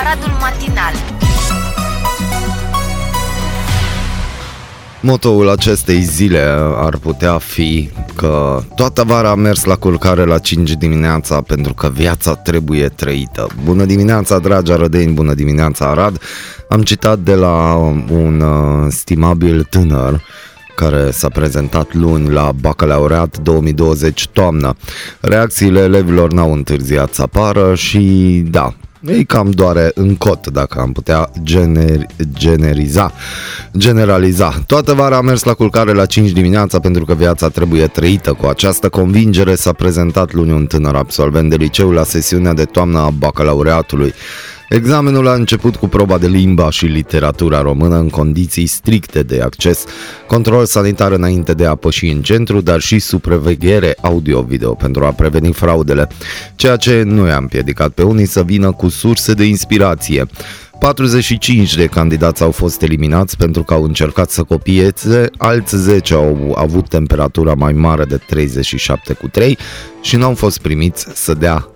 Aradul Matinal Motoul acestei zile ar putea fi că toată vara am mers la culcare la 5 dimineața pentru că viața trebuie trăită. Bună dimineața, dragi arădeni, bună dimineața, Arad! Am citat de la un uh, stimabil tânăr care s-a prezentat luni la bacalaureat 2020 toamnă. Reacțiile elevilor n-au întârziat să apară și da, ei cam doare în cot, dacă am putea gener- generiza, generaliza. Toată vara am mers la culcare la 5 dimineața pentru că viața trebuie trăită. Cu această convingere s-a prezentat luni un tânăr absolvent de liceu la sesiunea de toamnă a bacalaureatului. Examenul a început cu proba de limba și literatura română în condiții stricte de acces, control sanitar înainte de a păși în centru, dar și supraveghere audio-video pentru a preveni fraudele, ceea ce nu i-a împiedicat pe unii să vină cu surse de inspirație. 45 de candidați au fost eliminați pentru că au încercat să copieze, alți 10 au avut temperatura mai mare de 37 cu 3 și nu au fost primiți să dea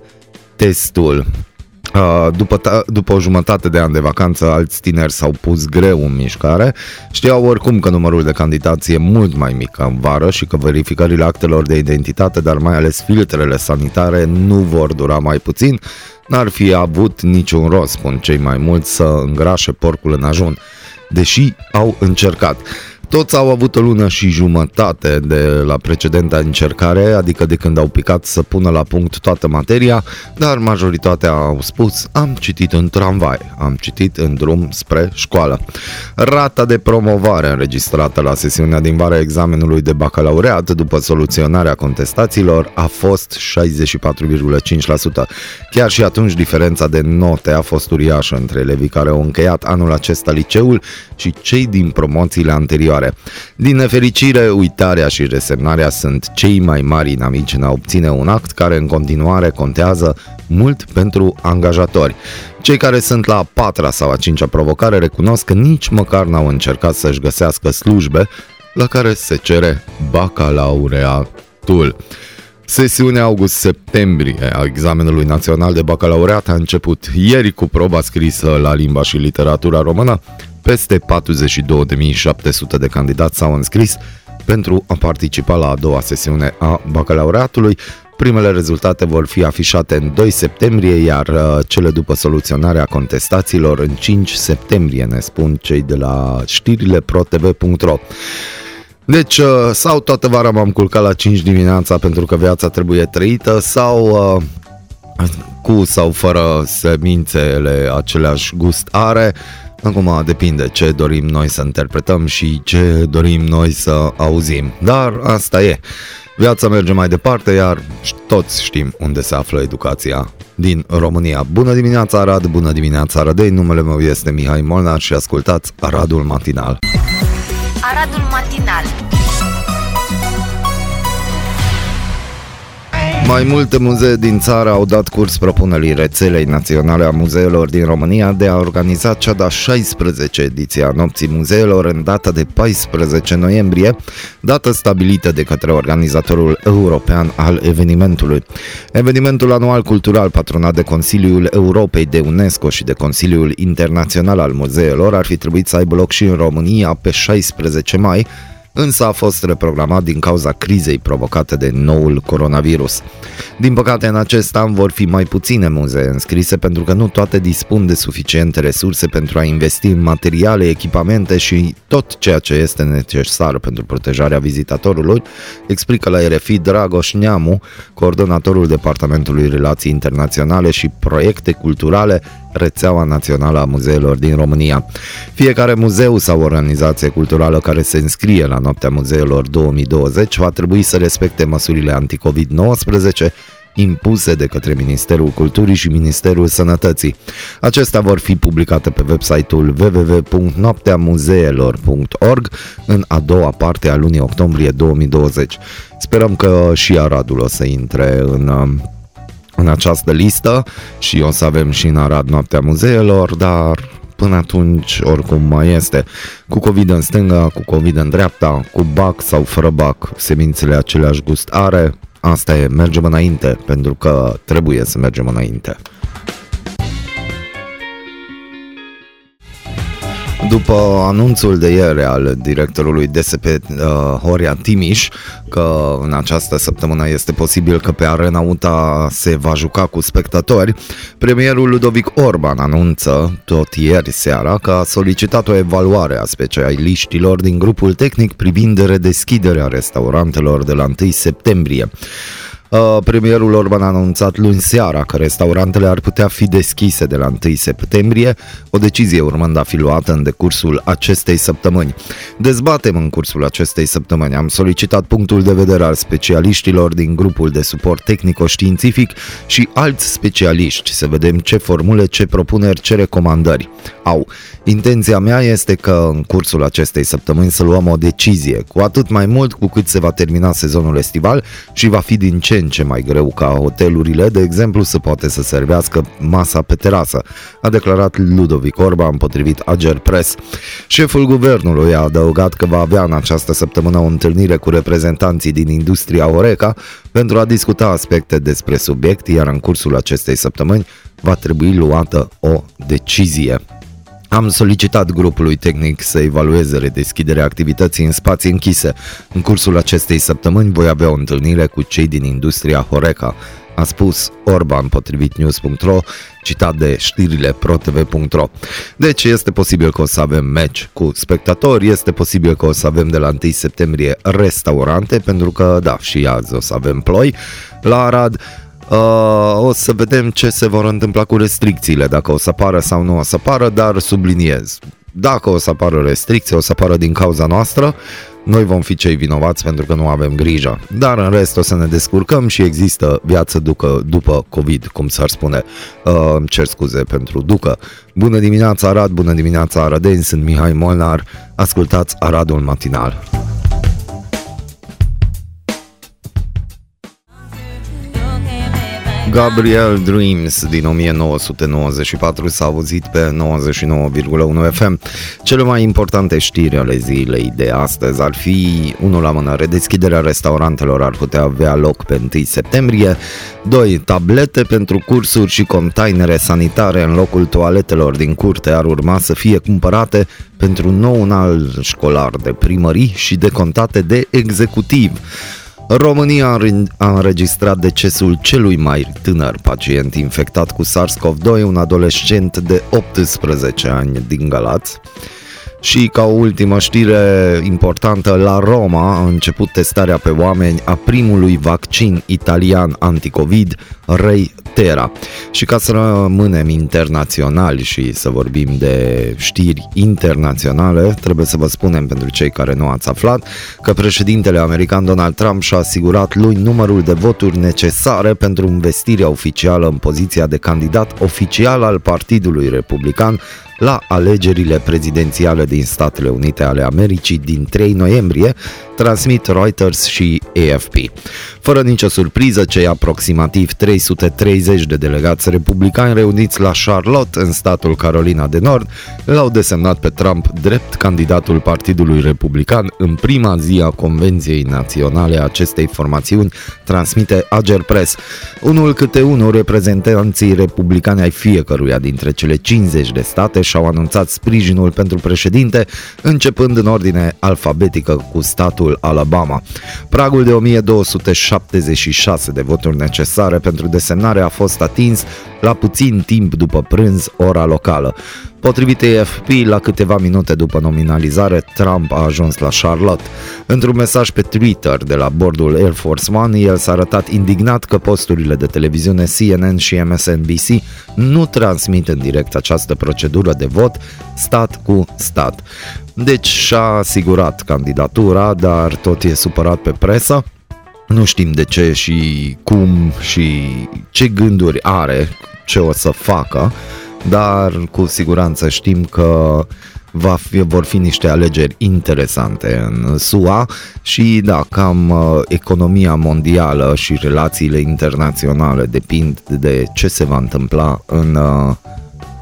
testul. Uh, după, ta, după o jumătate de ani de vacanță, alți tineri s-au pus greu în mișcare. Știau oricum că numărul de candidați e mult mai mic în vară și că verificările actelor de identitate, dar mai ales filtrele sanitare, nu vor dura mai puțin. N-ar fi avut niciun rost, spun cei mai mulți, să îngrașe porcul în ajun, deși au încercat. Toți au avut o lună și jumătate de la precedenta încercare, adică de când au picat să pună la punct toată materia, dar majoritatea au spus am citit în tramvai, am citit în drum spre școală. Rata de promovare înregistrată la sesiunea din vara examenului de bacalaureat după soluționarea contestațiilor a fost 64,5%. Chiar și atunci diferența de note a fost uriașă între elevii care au încheiat anul acesta liceul și cei din promoțiile anterioare viitoare. Din nefericire, uitarea și resemnarea sunt cei mai mari inamici în a obține un act care în continuare contează mult pentru angajatori. Cei care sunt la a patra sau a cincea provocare recunosc că nici măcar n-au încercat să-și găsească slujbe la care se cere bacalaureatul. Sesiunea august-septembrie a examenului național de bacalaureat a început ieri cu proba scrisă la limba și literatura română, peste 42.700 de candidați s-au înscris pentru a participa la a doua sesiune a bacalaureatului. Primele rezultate vor fi afișate în 2 septembrie, iar uh, cele după soluționarea contestațiilor în 5 septembrie, ne spun cei de la știrile protv.ro. Deci, uh, sau toată vara m-am culcat la 5 dimineața pentru că viața trebuie trăită, sau uh, cu sau fără semințele aceleași gust are, Acum depinde ce dorim noi să interpretăm și ce dorim noi să auzim. Dar asta e. Viața merge mai departe, iar toți știm unde se află educația din România. Bună dimineața, Arad! Bună dimineața, Aradei! Numele meu este Mihai Molnar și ascultați Aradul Matinal. Aradul Matinal Mai multe muzee din țară au dat curs propunerii rețelei naționale a muzeelor din România de a organiza cea de-a 16 ediție a Nopții Muzeelor în data de 14 noiembrie, dată stabilită de către organizatorul european al evenimentului. Evenimentul anual cultural patronat de Consiliul Europei de UNESCO și de Consiliul Internațional al Muzeelor ar fi trebuit să aibă loc și în România pe 16 mai, însă a fost reprogramat din cauza crizei provocate de noul coronavirus. Din păcate, în acest an vor fi mai puține muzee înscrise pentru că nu toate dispun de suficiente resurse pentru a investi în materiale, echipamente și tot ceea ce este necesar pentru protejarea vizitatorului, explică la RFI Dragoș Neamu, coordonatorul Departamentului Relații Internaționale și Proiecte Culturale rețeaua națională a muzeelor din România. Fiecare muzeu sau organizație culturală care se înscrie la Noaptea Muzeelor 2020 va trebui să respecte măsurile anti-COVID-19 impuse de către Ministerul Culturii și Ministerul Sănătății. Acestea vor fi publicate pe website-ul www.noapteamuzeelor.org în a doua parte a lunii octombrie 2020. Sperăm că și Aradul o să intre în um, în această listă și o să avem și în Arad Noaptea Muzeelor, dar până atunci oricum mai este. Cu COVID în stânga, cu COVID în dreapta, cu bac sau fără bac, semințele aceleași gust are, asta e, mergem înainte, pentru că trebuie să mergem înainte. După anunțul de ieri al directorului DSP uh, Horia Timiș că în această săptămână este posibil că pe Arena UTA se va juca cu spectatori, premierul Ludovic Orban anunță tot ieri seara că a solicitat o evaluare a specialiștilor din grupul tehnic privind redeschiderea restaurantelor de la 1 septembrie. Uh, premierul Orban a anunțat luni seara că restaurantele ar putea fi deschise de la 1 septembrie, o decizie urmând a fi luată în decursul acestei săptămâni. Dezbatem în cursul acestei săptămâni. Am solicitat punctul de vedere al specialiștilor din grupul de suport tehnico-științific și alți specialiști să vedem ce formule, ce propuneri, ce recomandări au. Intenția mea este că în cursul acestei săptămâni să luăm o decizie, cu atât mai mult cu cât se va termina sezonul estival și va fi din ce în ce mai greu ca hotelurile, de exemplu, să poate să servească masa pe terasă, a declarat Ludovic Orban potrivit Ager Press. Șeful guvernului a adăugat că va avea în această săptămână o întâlnire cu reprezentanții din industria Oreca pentru a discuta aspecte despre subiect, iar în cursul acestei săptămâni va trebui luată o decizie. Am solicitat grupului tehnic să evalueze redeschiderea activității în spații închise. În cursul acestei săptămâni voi avea o întâlnire cu cei din industria Horeca, a spus Orban potrivit news.ro, citat de știrile protv.ro. Deci este posibil că o să avem meci cu spectatori, este posibil că o să avem de la 1 septembrie restaurante, pentru că da, și azi o să avem ploi la Arad, Uh, o să vedem ce se vor întâmpla cu restricțiile, dacă o să apară sau nu o să apară, dar subliniez. Dacă o să apară restricții, o să apară din cauza noastră, noi vom fi cei vinovați pentru că nu avem grijă. Dar în rest o să ne descurcăm și există viață ducă, după COVID, cum s-ar spune. Uh, cer scuze pentru ducă. Bună dimineața Arad, bună dimineața Arădeni, sunt Mihai Molnar, ascultați Aradul Matinal. Gabriel Dreams din 1994 s-a auzit pe 99,1 FM. Cele mai importante știri ale zilei de astăzi ar fi unul la mână, redeschiderea restaurantelor ar putea avea loc pe 1 septembrie, 2. Tablete pentru cursuri și containere sanitare în locul toaletelor din curte ar urma să fie cumpărate pentru nou an școlar de primării și decontate de executiv. România a înregistrat decesul celui mai tânăr pacient infectat cu SARS-CoV-2, un adolescent de 18 ani din Galați. Și ca o ultimă știre importantă, la Roma a început testarea pe oameni a primului vaccin italian anticovid, Rei Terra. Și ca să rămânem internaționali și să vorbim de știri internaționale, trebuie să vă spunem pentru cei care nu ați aflat că președintele american Donald Trump și-a asigurat lui numărul de voturi necesare pentru investirea oficială în poziția de candidat oficial al Partidului Republican la alegerile prezidențiale din Statele Unite ale Americii din 3 noiembrie, transmit Reuters și AFP. Fără nicio surpriză, cei aproximativ 330 de delegați republicani reuniți la Charlotte, în statul Carolina de Nord, l-au desemnat pe Trump drept candidatul Partidului Republican în prima zi a Convenției Naționale a acestei formațiuni, transmite Ager Press. Unul câte unul reprezentanții republicani ai fiecăruia dintre cele 50 de state și-au anunțat sprijinul pentru președinte, începând în ordine alfabetică cu statul Alabama. Pragul de 1276 de voturi necesare pentru desemnare a fost atins la puțin timp după prânz, ora locală. Potrivit AFP, la câteva minute după nominalizare, Trump a ajuns la Charlotte. Într-un mesaj pe Twitter de la bordul Air Force One, el s-a arătat indignat că posturile de televiziune CNN și MSNBC nu transmit în direct această procedură de vot stat cu stat. Deci și-a asigurat candidatura, dar tot e supărat pe presă. Nu știm de ce și cum și ce gânduri are, ce o să facă, dar cu siguranță știm că va fi, vor fi niște alegeri interesante în SUA și da, cam uh, economia mondială și relațiile internaționale depind de ce se va întâmpla în uh,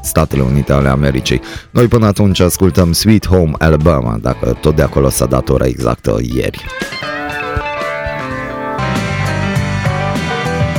Statele Unite ale Americii. Noi până atunci ascultăm Sweet Home Alabama, dacă tot de acolo s-a dat ora exactă ieri.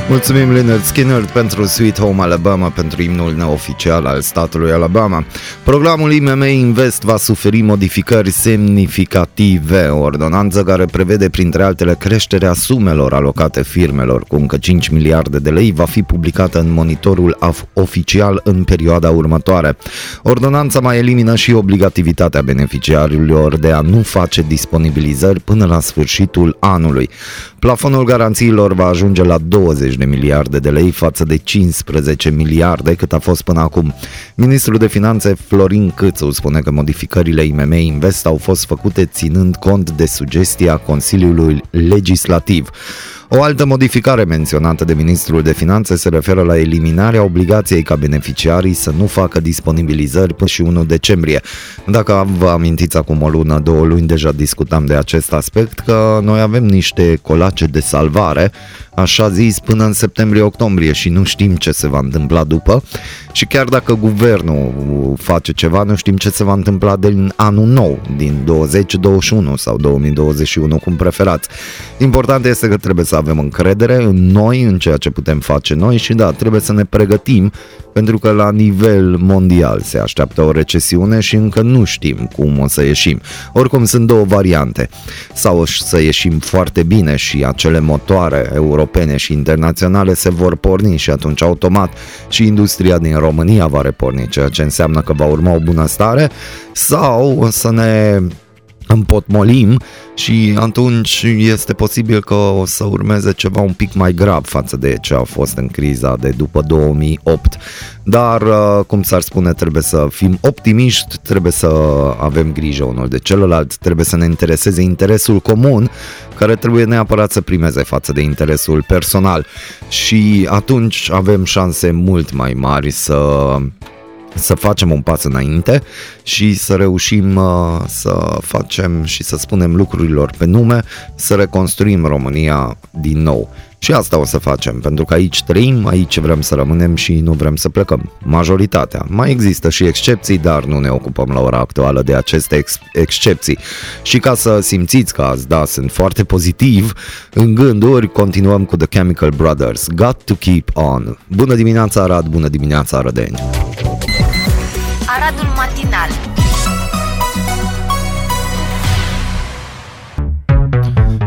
Mulțumim Leonard Skinner pentru Sweet Home Alabama, pentru imnul neoficial al statului Alabama. Programul IMM Invest va suferi modificări semnificative, o ordonanță care prevede printre altele creșterea sumelor alocate firmelor cu încă 5 miliarde de lei va fi publicată în monitorul oficial în perioada următoare. Ordonanța mai elimină și obligativitatea beneficiarilor de a nu face disponibilizări până la sfârșitul anului. Plafonul garanțiilor va ajunge la 20 de miliarde de lei față de 15 miliarde cât a fost până acum. Ministrul de Finanțe Florin Câțu spune că modificările IMM Invest au fost făcute ținând cont de sugestia Consiliului Legislativ. O altă modificare menționată de Ministrul de Finanțe se referă la eliminarea obligației ca beneficiarii să nu facă disponibilizări până și 1 decembrie. Dacă vă amintiți acum o lună, două luni deja discutam de acest aspect, că noi avem niște colace de salvare așa zis, până în septembrie-octombrie și nu știm ce se va întâmpla după și chiar dacă guvernul face ceva, nu știm ce se va întâmpla din anul nou, din 2021 sau 2021, cum preferați. Important este că trebuie să avem încredere în noi, în ceea ce putem face noi și da, trebuie să ne pregătim pentru că la nivel mondial se așteaptă o recesiune și încă nu știm cum o să ieșim. Oricum sunt două variante. Sau să ieșim foarte bine și acele motoare europene și internaționale se vor porni și atunci automat și industria din România va reporni, ceea ce înseamnă că va urma o bunăstare, sau să ne împotmolim și atunci este posibil că o să urmeze ceva un pic mai grav față de ce a fost în criza de după 2008. Dar, uh, cum s-ar spune, trebuie să fim optimiști, trebuie să avem grijă unul de celălalt, trebuie să ne intereseze interesul comun care trebuie neapărat să primeze față de interesul personal și atunci avem șanse mult mai mari să să facem un pas înainte și să reușim uh, să facem și să spunem lucrurilor pe nume, să reconstruim România din nou. Și asta o să facem, pentru că aici trăim, aici vrem să rămânem și nu vrem să plecăm. Majoritatea. Mai există și excepții, dar nu ne ocupăm la ora actuală de aceste ex- excepții. Și ca să simțiți că azi, da, sunt foarte pozitiv, în gânduri continuăm cu The Chemical Brothers. Got to keep on. Bună dimineața, Arad, bună dimineața, Arădeni! Aradul Matinal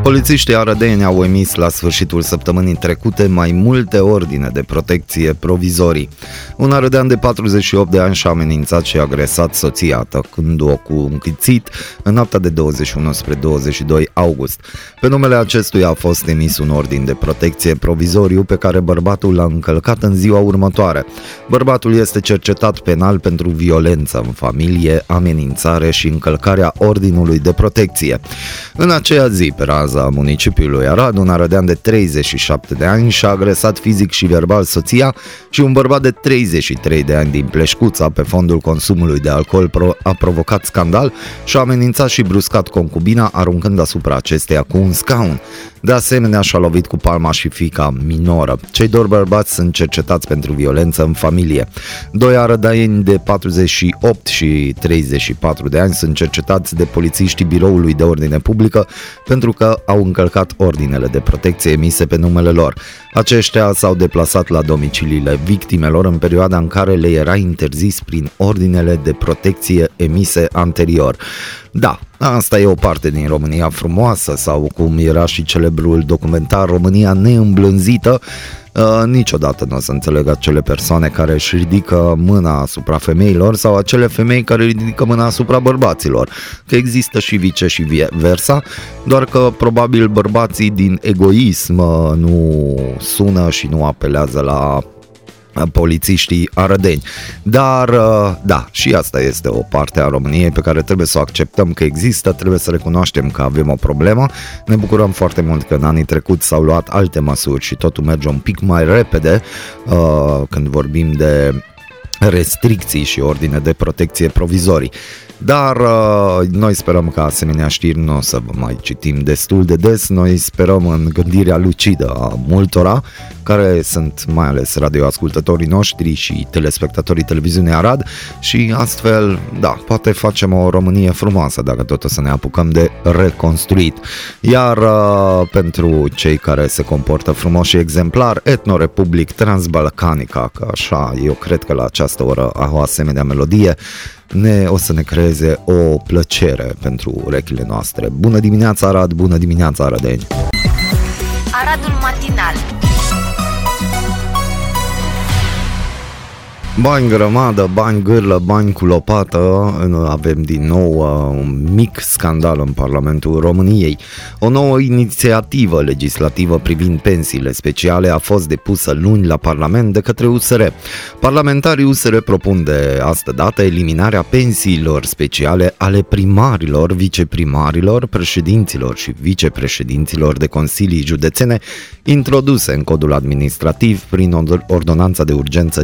Polițiștii arădeni au emis la sfârșitul săptămânii trecute mai multe ordine de protecție provizorii. Un arădean de 48 de ani și-a amenințat și agresat soția, tăcând-o cu un câțit în noaptea de 21 spre 22 august. Pe numele acestuia a fost emis un ordin de protecție provizoriu pe care bărbatul l-a încălcat în ziua următoare. Bărbatul este cercetat penal pentru violență în familie, amenințare și încălcarea ordinului de protecție. În aceea zi, pe raza a municipiului Arad, un arădean de 37 de ani și-a agresat fizic și verbal soția și un bărbat de 33 de ani din Pleșcuța pe fondul consumului de alcool pro- a provocat scandal și a amenințat și bruscat concubina aruncând asupra acesteia cu un scaun. De asemenea, și-a lovit cu palma și fica minoră. Cei doi bărbați sunt cercetați pentru violență în familie. Doi arădaieni de 48 și 34 de ani sunt cercetați de polițiștii Biroului de Ordine Publică pentru că au încălcat ordinele de protecție emise pe numele lor. Aceștia s-au deplasat la domiciliile victimelor în perioada în care le era interzis prin ordinele de protecție emise anterior. Da, asta e o parte din România frumoasă sau cum era și celebrul documentar România neîmblânzită, Uh, niciodată nu o să înțeleg acele persoane care își ridică mâna asupra femeilor sau acele femei care ridică mâna asupra bărbaților. Că există și vice și versa, doar că probabil bărbații din egoism uh, nu sună și nu apelează la polițiștii arădeni. Dar, uh, da, și asta este o parte a României pe care trebuie să o acceptăm că există, trebuie să recunoaștem că avem o problemă. Ne bucurăm foarte mult că în anii trecuți s-au luat alte măsuri și totul merge un pic mai repede uh, când vorbim de restricții și ordine de protecție provizorii. Dar uh, noi sperăm că asemenea știri nu o să vă mai citim destul de des, noi sperăm în gândirea lucidă a multora care sunt mai ales radioascultătorii noștri și telespectatorii televiziunii Arad. Și astfel, da, poate facem o Românie frumoasă dacă tot o să ne apucăm de reconstruit. Iar uh, pentru cei care se comportă frumos și exemplar, Etnorepublic Transbalcanica, că așa eu cred că la această oră au o asemenea melodie, ne, o să ne creeze o plăcere pentru urechile noastre. Bună dimineața Arad, bună dimineața Arădeni! Aradul matinal Bani grămadă, bani gârlă, bani cu lopată, avem din nou uh, un mic scandal în Parlamentul României. O nouă inițiativă legislativă privind pensiile speciale a fost depusă luni la Parlament de către USR. Parlamentarii USR propun de astă dată eliminarea pensiilor speciale ale primarilor, viceprimarilor, președinților și vicepreședinților de consilii județene introduse în codul administrativ prin ordonanța de urgență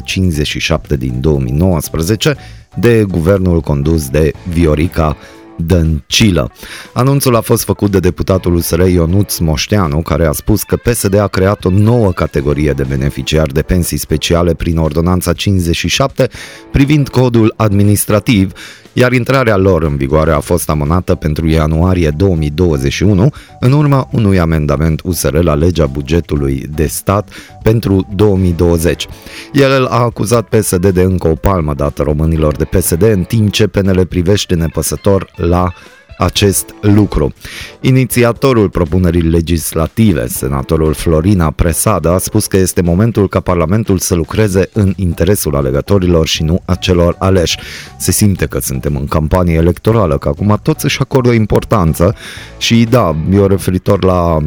57 din 2019 de guvernul condus de Viorica Dăncilă. Anunțul a fost făcut de deputatul USR Ionuț Moșteanu, care a spus că PSD a creat o nouă categorie de beneficiari de pensii speciale prin ordonanța 57 privind codul administrativ iar intrarea lor în vigoare a fost amânată pentru ianuarie 2021, în urma unui amendament USR la legea bugetului de stat pentru 2020. El a acuzat PSD de încă o palmă dată românilor de PSD, în timp ce PNL privește nepăsător la acest lucru. Inițiatorul propunerii legislative, senatorul Florina Presada, a spus că este momentul ca Parlamentul să lucreze în interesul alegătorilor și nu a celor aleși. Se simte că suntem în campanie electorală, că acum toți își acordă o importanță și da, eu referitor la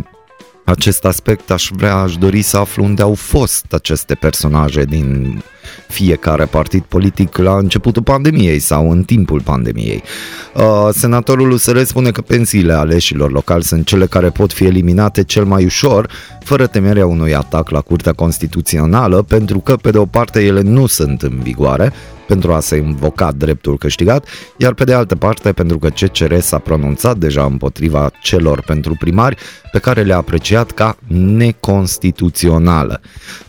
acest aspect aș vrea, aș dori să aflu unde au fost aceste personaje din fiecare partid politic la începutul pandemiei sau în timpul pandemiei. Uh, senatorul USR spune că pensiile aleșilor locali sunt cele care pot fi eliminate cel mai ușor, fără temerea unui atac la Curtea Constituțională, pentru că, pe de o parte, ele nu sunt în vigoare, pentru a se invoca dreptul câștigat, iar pe de altă parte pentru că CCR s-a pronunțat deja împotriva celor pentru primari pe care le-a apreciat ca neconstituțională.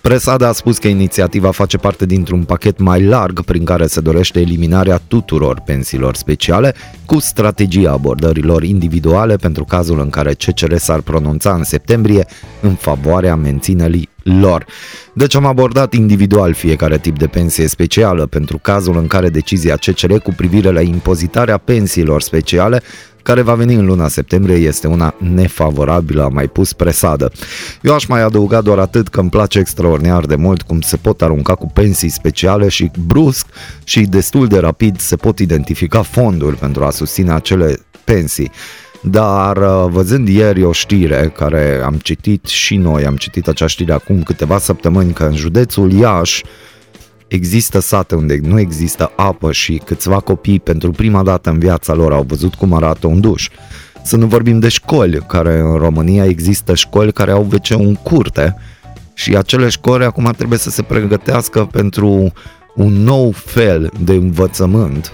Presada a spus că inițiativa face parte dintr-un pachet mai larg prin care se dorește eliminarea tuturor pensiilor speciale cu strategia abordărilor individuale pentru cazul în care CCR s-ar pronunța în septembrie în favoarea menținerii lor. Deci am abordat individual fiecare tip de pensie specială pentru cazul în care decizia CCR cu privire la impozitarea pensiilor speciale care va veni în luna septembrie este una nefavorabilă, am mai pus presadă. Eu aș mai adăuga doar atât că îmi place extraordinar de mult cum se pot arunca cu pensii speciale și brusc și destul de rapid se pot identifica fonduri pentru a susține acele pensii. Dar uh, văzând ieri o știre care am citit și noi, am citit acea știre acum câteva săptămâni că în județul Iași există sate unde nu există apă și câțiva copii pentru prima dată în viața lor au văzut cum arată un duș. Să nu vorbim de școli, care în România există școli care au wc în curte și acele școli acum trebuie să se pregătească pentru un nou fel de învățământ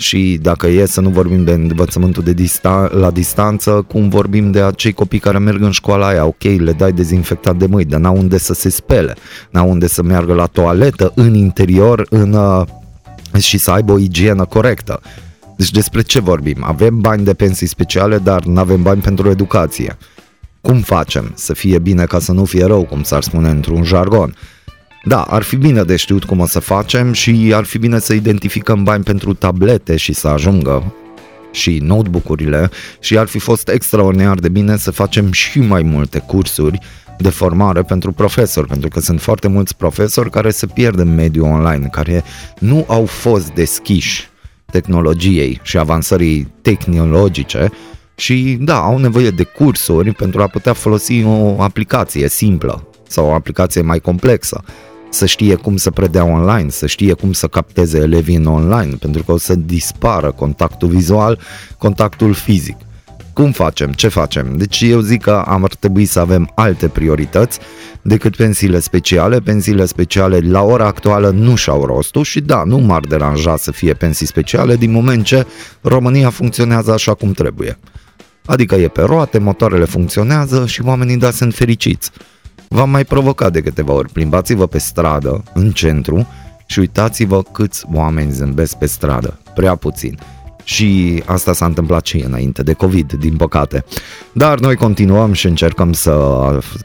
și dacă e să nu vorbim de învățământul de distan- la distanță, cum vorbim de acei copii care merg în școala aia, ok, le dai dezinfectat de mâini, dar n-au unde să se spele, n-au unde să meargă la toaletă în interior în, uh, și să aibă o igienă corectă. Deci despre ce vorbim? Avem bani de pensii speciale, dar nu avem bani pentru educație. Cum facem să fie bine ca să nu fie rău, cum s-ar spune într-un jargon? Da, ar fi bine de știut cum o să facem și ar fi bine să identificăm bani pentru tablete și să ajungă și notebook-urile și ar fi fost extraordinar de bine să facem și mai multe cursuri de formare pentru profesori, pentru că sunt foarte mulți profesori care se pierd în mediul online, care nu au fost deschiși tehnologiei și avansării tehnologice și da, au nevoie de cursuri pentru a putea folosi o aplicație simplă sau o aplicație mai complexă să știe cum să predea online, să știe cum să capteze elevii în online, pentru că o să dispară contactul vizual, contactul fizic. Cum facem? Ce facem? Deci eu zic că am ar trebui să avem alte priorități decât pensiile speciale. Pensiile speciale la ora actuală nu și-au rostul și da, nu m-ar deranja să fie pensii speciale din moment ce România funcționează așa cum trebuie. Adică e pe roate, motoarele funcționează și oamenii da sunt fericiți. V-am mai provocat de câteva ori. Plimbați-vă pe stradă, în centru, și uitați-vă câți oameni zâmbesc pe stradă. Prea puțin. Și asta s-a întâmplat și înainte de COVID, din păcate. Dar noi continuăm și încercăm să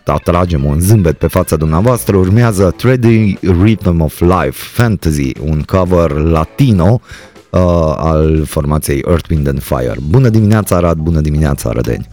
atragem un zâmbet pe fața dumneavoastră. Urmează Tready Rhythm of Life Fantasy, un cover latino uh, al formației Earth, Wind and Fire. Bună dimineața, Arad! Bună dimineața, Arădeni!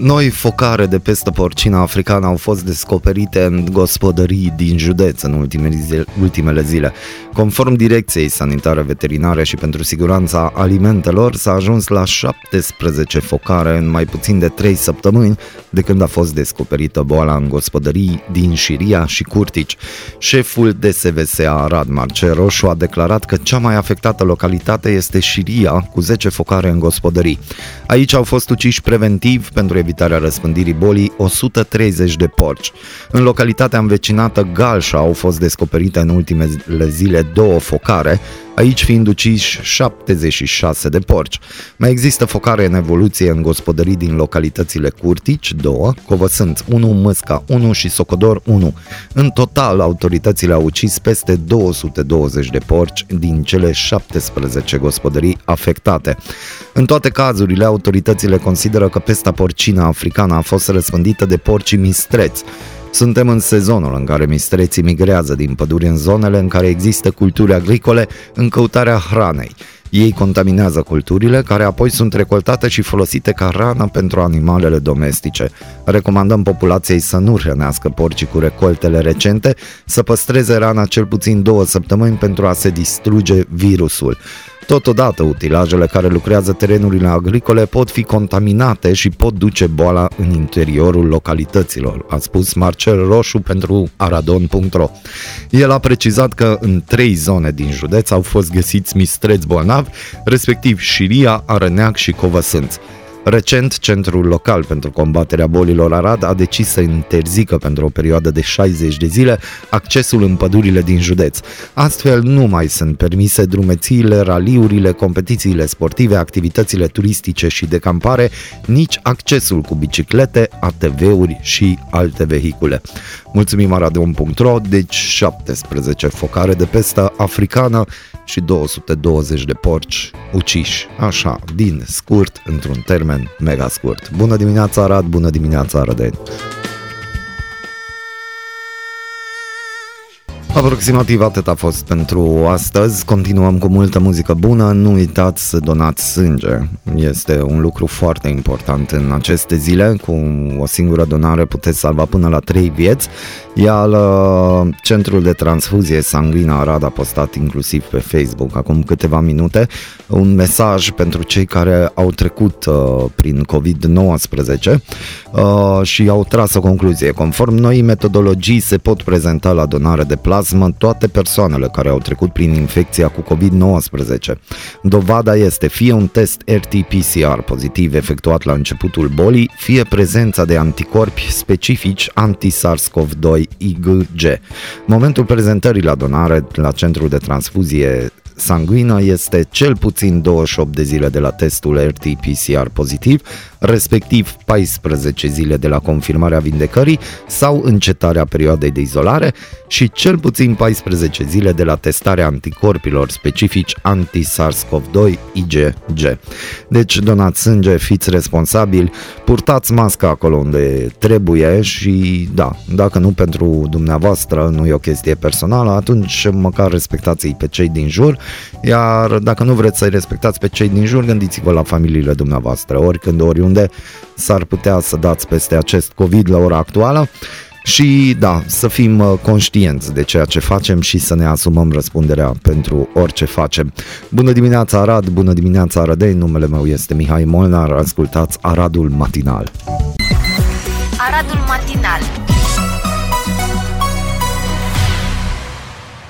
Noi focare de peste porcină africană au fost descoperite în gospodării din județ în ultimele zile, ultimele zile. Conform Direcției Sanitare Veterinare și pentru Siguranța Alimentelor, s-a ajuns la 17 focare în mai puțin de 3 săptămâni de când a fost descoperită boala în gospodării din Șiria și Curtici. Șeful DSVS Arad, Marcel Roșu, a declarat că cea mai afectată localitate este Șiria, cu 10 focare în gospodării. Aici au fost uciși preventiv pentru evitarea răspândirii bolii 130 de porci. În localitatea învecinată Galșa au fost descoperite în ultimele zile două focare, aici fiind uciși 76 de porci. Mai există focare în evoluție în gospodării din localitățile Curtici, 2, Covăsânt 1, Măsca 1 și Socodor 1. În total, autoritățile au ucis peste 220 de porci din cele 17 gospodării afectate. În toate cazurile, autoritățile consideră că pesta porcină africană a fost răspândită de porcii mistreți, suntem în sezonul în care mistreții migrează din păduri în zonele în care există culturi agricole în căutarea hranei. Ei contaminează culturile, care apoi sunt recoltate și folosite ca rană pentru animalele domestice. Recomandăm populației să nu hrănească porcii cu recoltele recente, să păstreze rana cel puțin două săptămâni pentru a se distruge virusul. Totodată, utilajele care lucrează terenurile agricole pot fi contaminate și pot duce boala în interiorul localităților, a spus Marcel Roșu pentru aradon.ro. El a precizat că în trei zone din județ au fost găsiți mistreți bolnavi, respectiv Șiria, Arăneac și Covăsânți. Recent, Centrul Local pentru Combaterea Bolilor Arad a decis să interzică pentru o perioadă de 60 de zile accesul în pădurile din județ. Astfel, nu mai sunt permise drumețiile, raliurile, competițiile sportive, activitățile turistice și de campare, nici accesul cu biciclete, ATV-uri și alte vehicule. Mulțumim Aradon.ro, deci 17 focare de pestă africană și 220 de porci uciși, așa, din scurt, într-un termen mega scurt. Bună dimineața Arad, bună dimineața Arădeni! Aproximativ atât a fost pentru astăzi. Continuăm cu multă muzică bună. Nu uitați să donați sânge. Este un lucru foarte important în aceste zile. Cu o singură donare puteți salva până la 3 vieți. Iar uh, Centrul de Transfuzie Sanguină Arad a postat inclusiv pe Facebook acum câteva minute un mesaj pentru cei care au trecut uh, prin COVID-19 uh, și au tras o concluzie. Conform noi metodologii se pot prezenta la donare de plasmă toate persoanele care au trecut prin infecția cu COVID-19. Dovada este fie un test RT-PCR pozitiv efectuat la începutul bolii, fie prezența de anticorpi specifici anti-SARS-CoV-2 IgG. Momentul prezentării la donare la centrul de transfuzie sanguină este cel puțin 28 de zile de la testul RT-PCR pozitiv, respectiv 14 zile de la confirmarea vindecării sau încetarea perioadei de izolare și cel puțin 14 zile de la testarea anticorpilor specifici anti-SARS-CoV-2 IgG. Deci donați sânge, fiți responsabili, purtați masca acolo unde trebuie și da, dacă nu pentru dumneavoastră, nu e o chestie personală, atunci măcar respectați-i pe cei din jur, iar dacă nu vreți să-i respectați pe cei din jur, gândiți-vă la familiile dumneavoastră, oricând, oriunde s-ar putea să dați peste acest COVID la ora actuală. Și da, să fim uh, conștienți de ceea ce facem și să ne asumăm răspunderea pentru orice facem. Bună dimineața Arad, bună dimineața Arădei, numele meu este Mihai Molnar, ascultați Aradul Matinal. Aradul Matinal